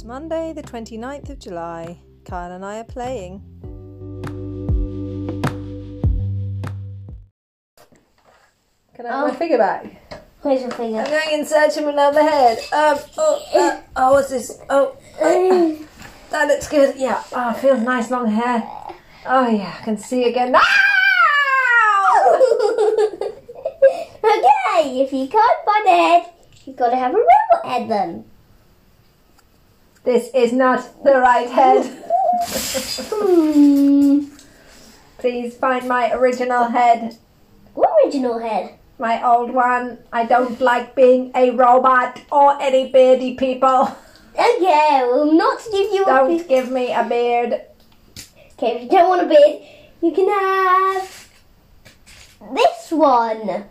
It's Monday, the 29th of July. Kyle and I are playing. Can I have my Oh. figure back? Where's your finger? I'm going in search of another head. Um, oh, uh, oh, what's this? Oh, oh, that looks good. Yeah, oh, feels nice long hair. Oh, yeah, I can see again. Ah! okay, if you can't find a head, you've got to have a robot head then. This is not the right head. Hmm. Please find my original head. What original head? My old one. I don't like being a robot or any beardy people. Okay, we'll not give you a Don't beard. give me a beard. Okay, if you don't want a beard, you can have this one.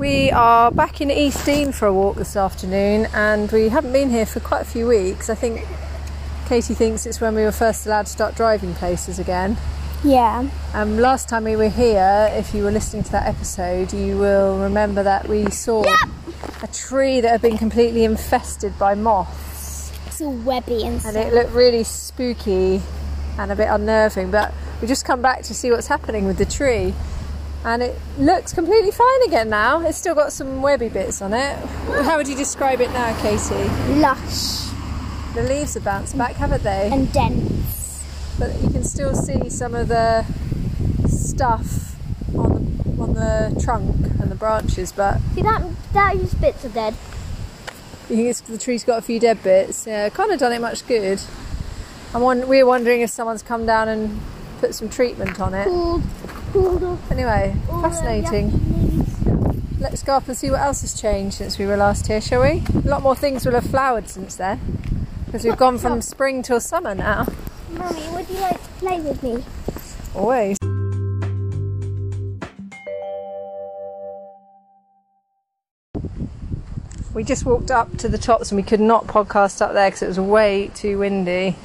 We are back in East Dean for a walk this afternoon, and we haven't been here for quite a few weeks. I think Katie thinks it's when we were first allowed to start driving places again. Yeah. Um, last time we were here, if you were listening to that episode, you will remember that we saw a tree that had been completely infested by moths, It's all webby and stuff. and it looked really spooky and a bit unnerving. But we just come back to see what's happening with the tree, and it looks completely fine again now. It's still got some webby bits on it. How would you describe it now, Katie? lush The leaves have bounced back, haven't they? and dense. but you can still see some of the stuff on the, on the trunk and the branches. But See that those bits are dead. you think the tree's got a few dead bits. Yeah, kind of done it much good. I'm won- we're wondering if someone's come down and put some treatment on it. Off. Anyway, fascinating. Let's go up and see what else has changed since we were last here, shall we? A lot more things will have flowered since then. Because we've gone from spring till summer now. Mummy, would you like to play with me? Always. We just walked up to the tops and we could not podcast up there because it was way too windy.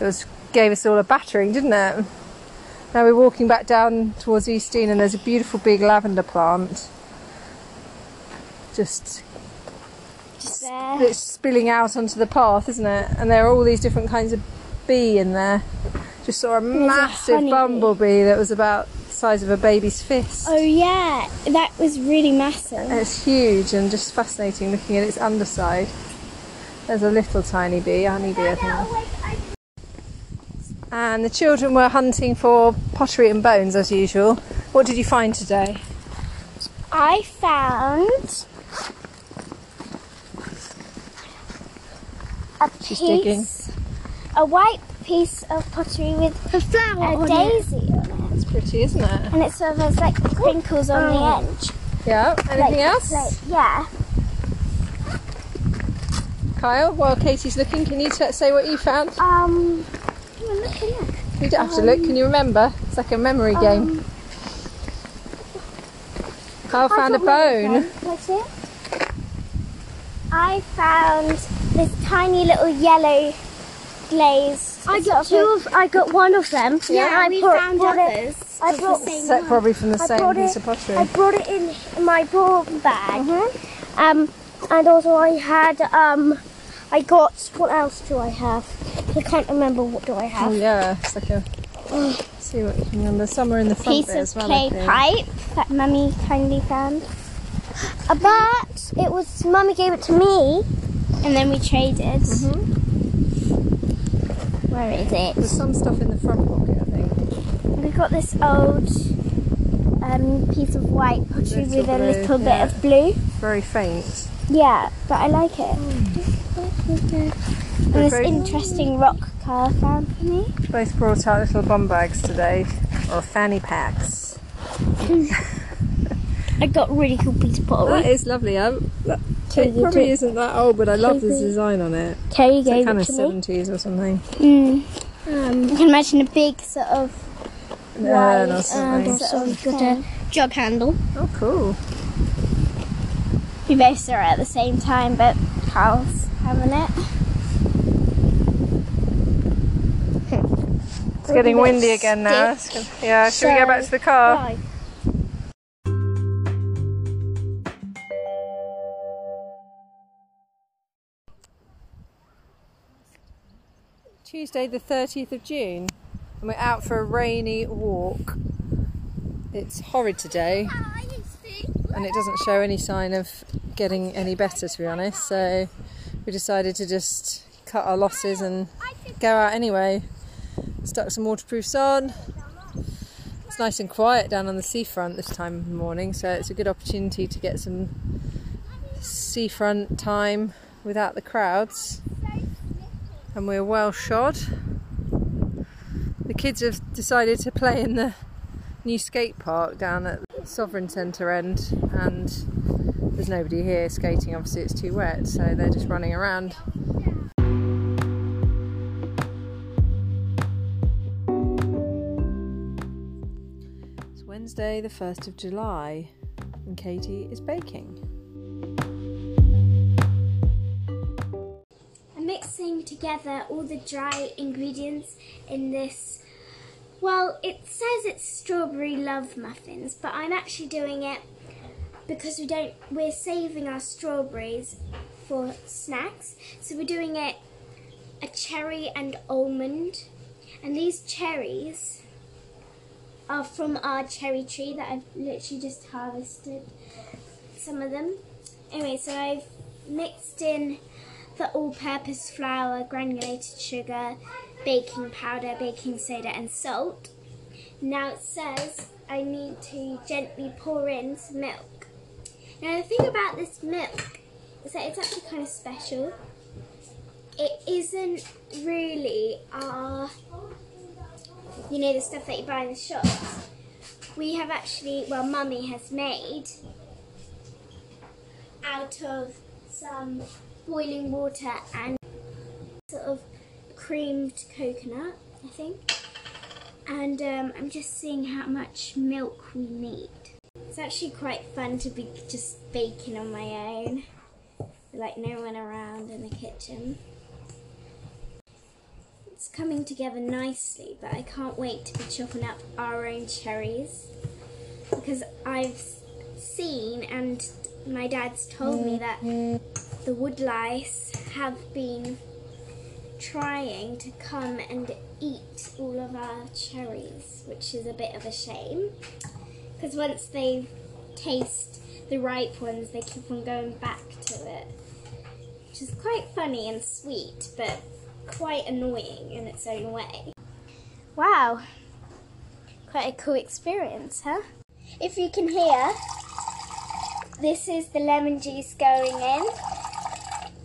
It was gave us all a battering, didn't it? Now we're walking back down towards East Dean and there's a beautiful big lavender plant. Just Just there. it's spilling out onto the path, isn't it? And there are all these different kinds of bee in there. Just saw a a massive honeybee. bumblebee that was about the size of a baby's fist. Oh yeah, that was really massive. And it's huge and just fascinating looking at its underside. There's a little tiny bee, a honeybee, I think. And the children were hunting for pottery and bones as usual. What did you find today? I found a She's piece, digging. a white piece of pottery with a flower, a daisy on it, It's pretty, isn't it? and it sort of has like crinkles on Oh. the edge. Yeah. Anything Like- else? like- yeah. Kyle, while Katie's looking, can you t- say what you found? Um. Come on, look, look. You don't have to look. Can you remember? It's like a memory game. Um, Kyle found a I got one bone. of them. Can I it? I found this tiny little yellow glaze. I got two of of. I got one of them. Yeah, I we brought- found brought others. It, I brought Set probably from the I same piece it- of pottery. I brought it in my ball bag. Mm-hmm. Um, and also I had um, I got what else do I have? I can't remember what do I have. Oh yeah, it's like a. See what you can remember. Somewhere in the front Piece bit of as well. clay I think. pipe that Mummy kindly found. Uh, but it was Mummy gave it to me, and then we traded. Mhm. Where is it? There's some stuff in the front pocket, I think. We got this old um, piece of white pottery with a blue, little bit yeah. of blue. Very faint. Yeah, but I like it. And this interesting rock car found for me. Both brought out little bum bags today, or fanny packs. I got really cool piece of That pottery. is lovely. I, that, it probably too. isn't that old, but I love the design on it. Terry It's like kind it of to me. seventies or something. Mm. Um, you can imagine a big sort of Urn wide or and sort of got a jug handle. Oh, cool. We both saw it at the same time, but Carl's having it. it's getting windy again now. Yeah, should so, we go back to the car? Tuesday, the 30th of June, and we're out for a rainy walk. It's horrid today, and it doesn't show any sign of getting any better, to be honest. So we decided to just cut our losses and go out anyway. Stuck some waterproofs on. It's nice and quiet down on the seafront this time of the morning, so it's a good opportunity to get some seafront time without the crowds and we're well shod. The kids have decided to play in the new skate park down at Sovereign Centre end and there's nobody here skating obviously it's too wet so they're just running around. It's Wednesday the 1st of July and Katie is baking. I'm mixing together all the dry ingredients in this. Well, it says it's strawberry love muffins, but I'm actually doing it because we don't. We're saving our strawberries for snacks, so we're doing it a cherry and almond, and these cherries are from our cherry tree that I've literally just harvested some of them. Anyway, so I've mixed in the all-purpose flour, granulated sugar, baking powder, baking soda and salt. Now it says I need to gently pour in some milk. Now the thing about this milk is that it's actually kind of special. It isn't really our, you know, the stuff that you buy in the shops. We have actually, well, Mummy has made out of some boiling water and sort of creamed coconut, I think. And um, I'm just seeing how much milk we need. It's actually quite fun to be just baking on my own. Like no one around in the kitchen. It's coming together nicely, but I can't wait to be chopping up our own cherries. Because I've seen and my dad's told me that the woodlice have been trying to come and eat all of our cherries, which is a bit of a shame. Because once they taste the ripe ones, they keep on going back to it. Which is quite funny and sweet, but quite annoying in its own way. Wow, quite a cool experience, huh? If you can hear, this is the lemon juice going in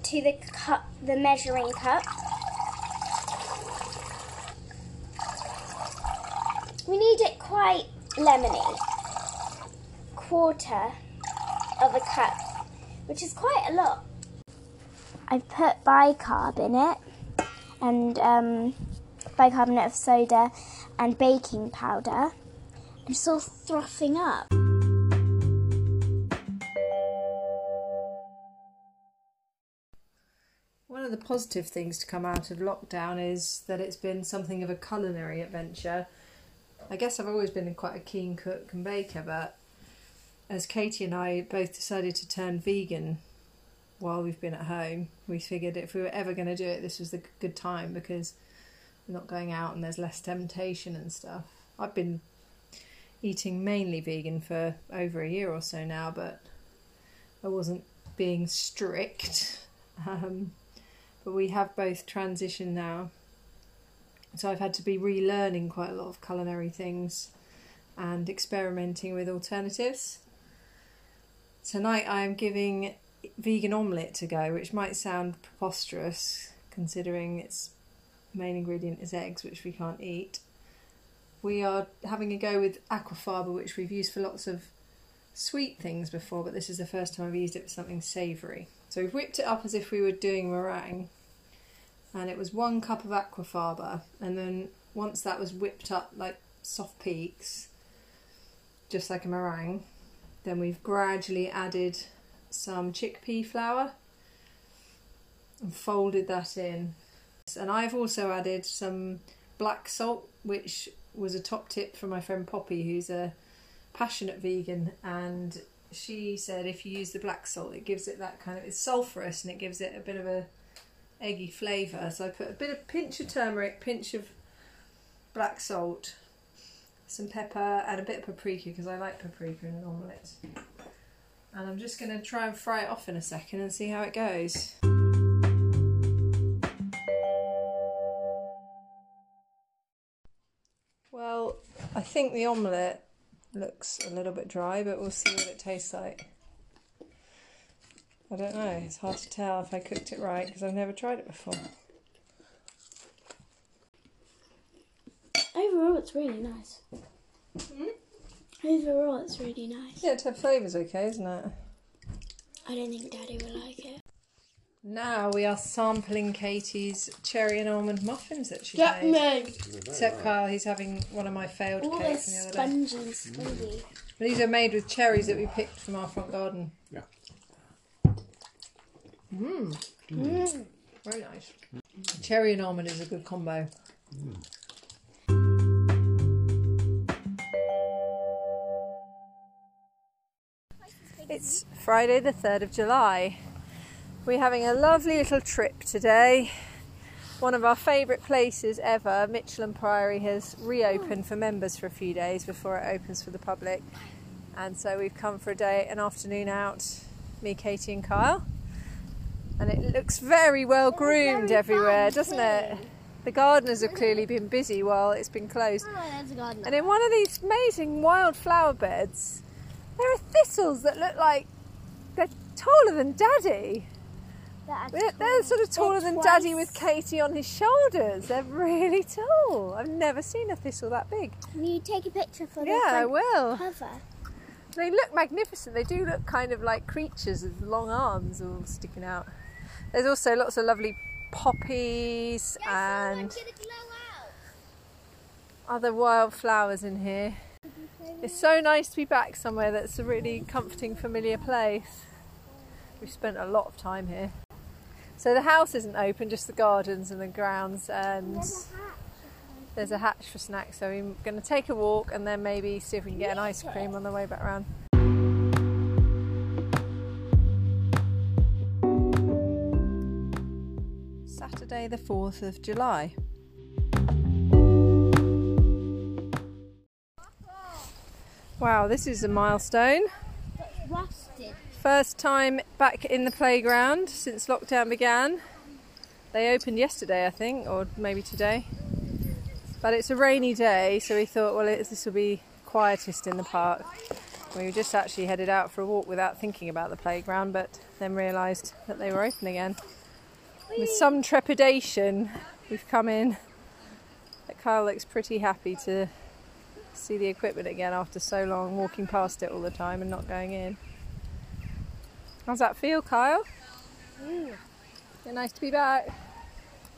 to the cup, the measuring cup. We need it quite lemony, quarter of a cup, which is quite a lot. I've put bicarb in it and um, bicarbonate of soda and baking powder. It's all frothing up. One of the positive things to come out of lockdown is that it's been something of a culinary adventure. I guess I've always been quite a keen cook and baker, but as Katie and I both decided to turn vegan while we've been at home, we figured if we were ever going to do it, this was the good time because we're not going out and there's less temptation and stuff. I've been eating mainly vegan for over a year or so now, but I wasn't being strict. Um, but we have both transitioned now. So I've had to be relearning quite a lot of culinary things and experimenting with alternatives. Tonight I am giving vegan omelette a go, which might sound preposterous considering its main ingredient is eggs, which we can't eat. We are having a go with aquafaba, which we've used for lots of sweet things before, but this is the first time I've used it for something savoury. So we've whipped it up as if we were doing meringue, and it was one cup of aquafaba and then once that was whipped up like soft peaks just like a meringue then we've gradually added some chickpea flour and folded that in and I've also added some black salt which was a top tip from my friend Poppy who's a passionate vegan and she said if you use the black salt it gives it that kind of it's sulfurous and it gives it a bit of a eggy flavour. So I put a bit of pinch of turmeric, pinch of black salt, some pepper, and a bit of paprika because I like paprika in an omelette. And I'm just going to try and fry it off in a second and see how it goes. Well, I think the omelette looks a little bit dry, but we'll see what it tastes like. I don't know, it's hard to tell if I cooked it right because I've never tried it before. Overall, it's really nice. Overall, it's really nice. Yeah, the flavour's okay, isn't it? I don't think Daddy will like it. Now we are sampling Katie's cherry and almond muffins that she Get made. me! Except Kyle, he's having one of my failed All cakes from the other day. spongy and spongy. These are made with cherries that we picked from our front garden. Yeah. Mmm, Mm. very nice. Cherry and almond is a good combo. It's Friday, the 3rd of July. We're having a lovely little trip today. One of our favourite places ever, Michelham Priory, has reopened for members for a few days before it opens for the public. And so we've come for a day, an afternoon out, me, Katie, and Kyle. And it looks very well groomed very everywhere, doesn't it? The gardeners have clearly been busy while it's been closed. Oh, there's a garden. And in one of these amazing wildflower beds, there are thistles that look like they're taller than Daddy. They're, they're sort of taller than Daddy with Katie on his shoulders. They're really tall. I've never seen a thistle that big. Can you take a picture for Yeah, I will. cover? They look magnificent. They do look kind of like creatures with long arms all sticking out. There's also lots of lovely poppies oh, and other wildflowers in here. It's so nice to be back somewhere that's a really comforting, familiar place. We've spent a lot of time here. So the house isn't open, just the gardens and the grounds, and there's a hatch for snacks. So we're going to take a walk and then maybe see if we can get an ice cream on the way back round. Saturday, the 4th of July. Wow, this is a milestone. First time back in the playground since lockdown began. They opened yesterday, I think, or maybe today. But it's a rainy day, so we thought, well, this will be quietest in the park. We were just actually headed out for a walk without thinking about the playground, but then realised that they were open again. With some trepidation, we've come in. But Kyle looks pretty happy to see the equipment again after so long walking past it all the time and not going in. How's that feel, Kyle? Mm. Yeah, nice to be back.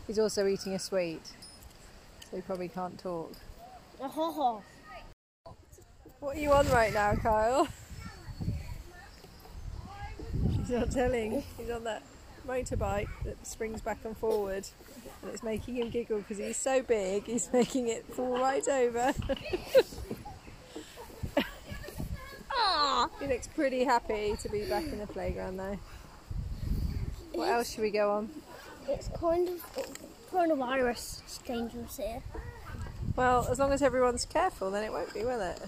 He's also eating a sweet, so he probably can't talk. Oh, What are you on right now, Kyle? He's not telling. He's on that motorbike that springs back and forward, and it's making him giggle because he's so big. He's making it fall right over. he looks pretty happy to be back in the playground though. What else should we go on? It's kind of coronavirus It's dangerous here. Well, as long as everyone's careful, then it won't be, will it?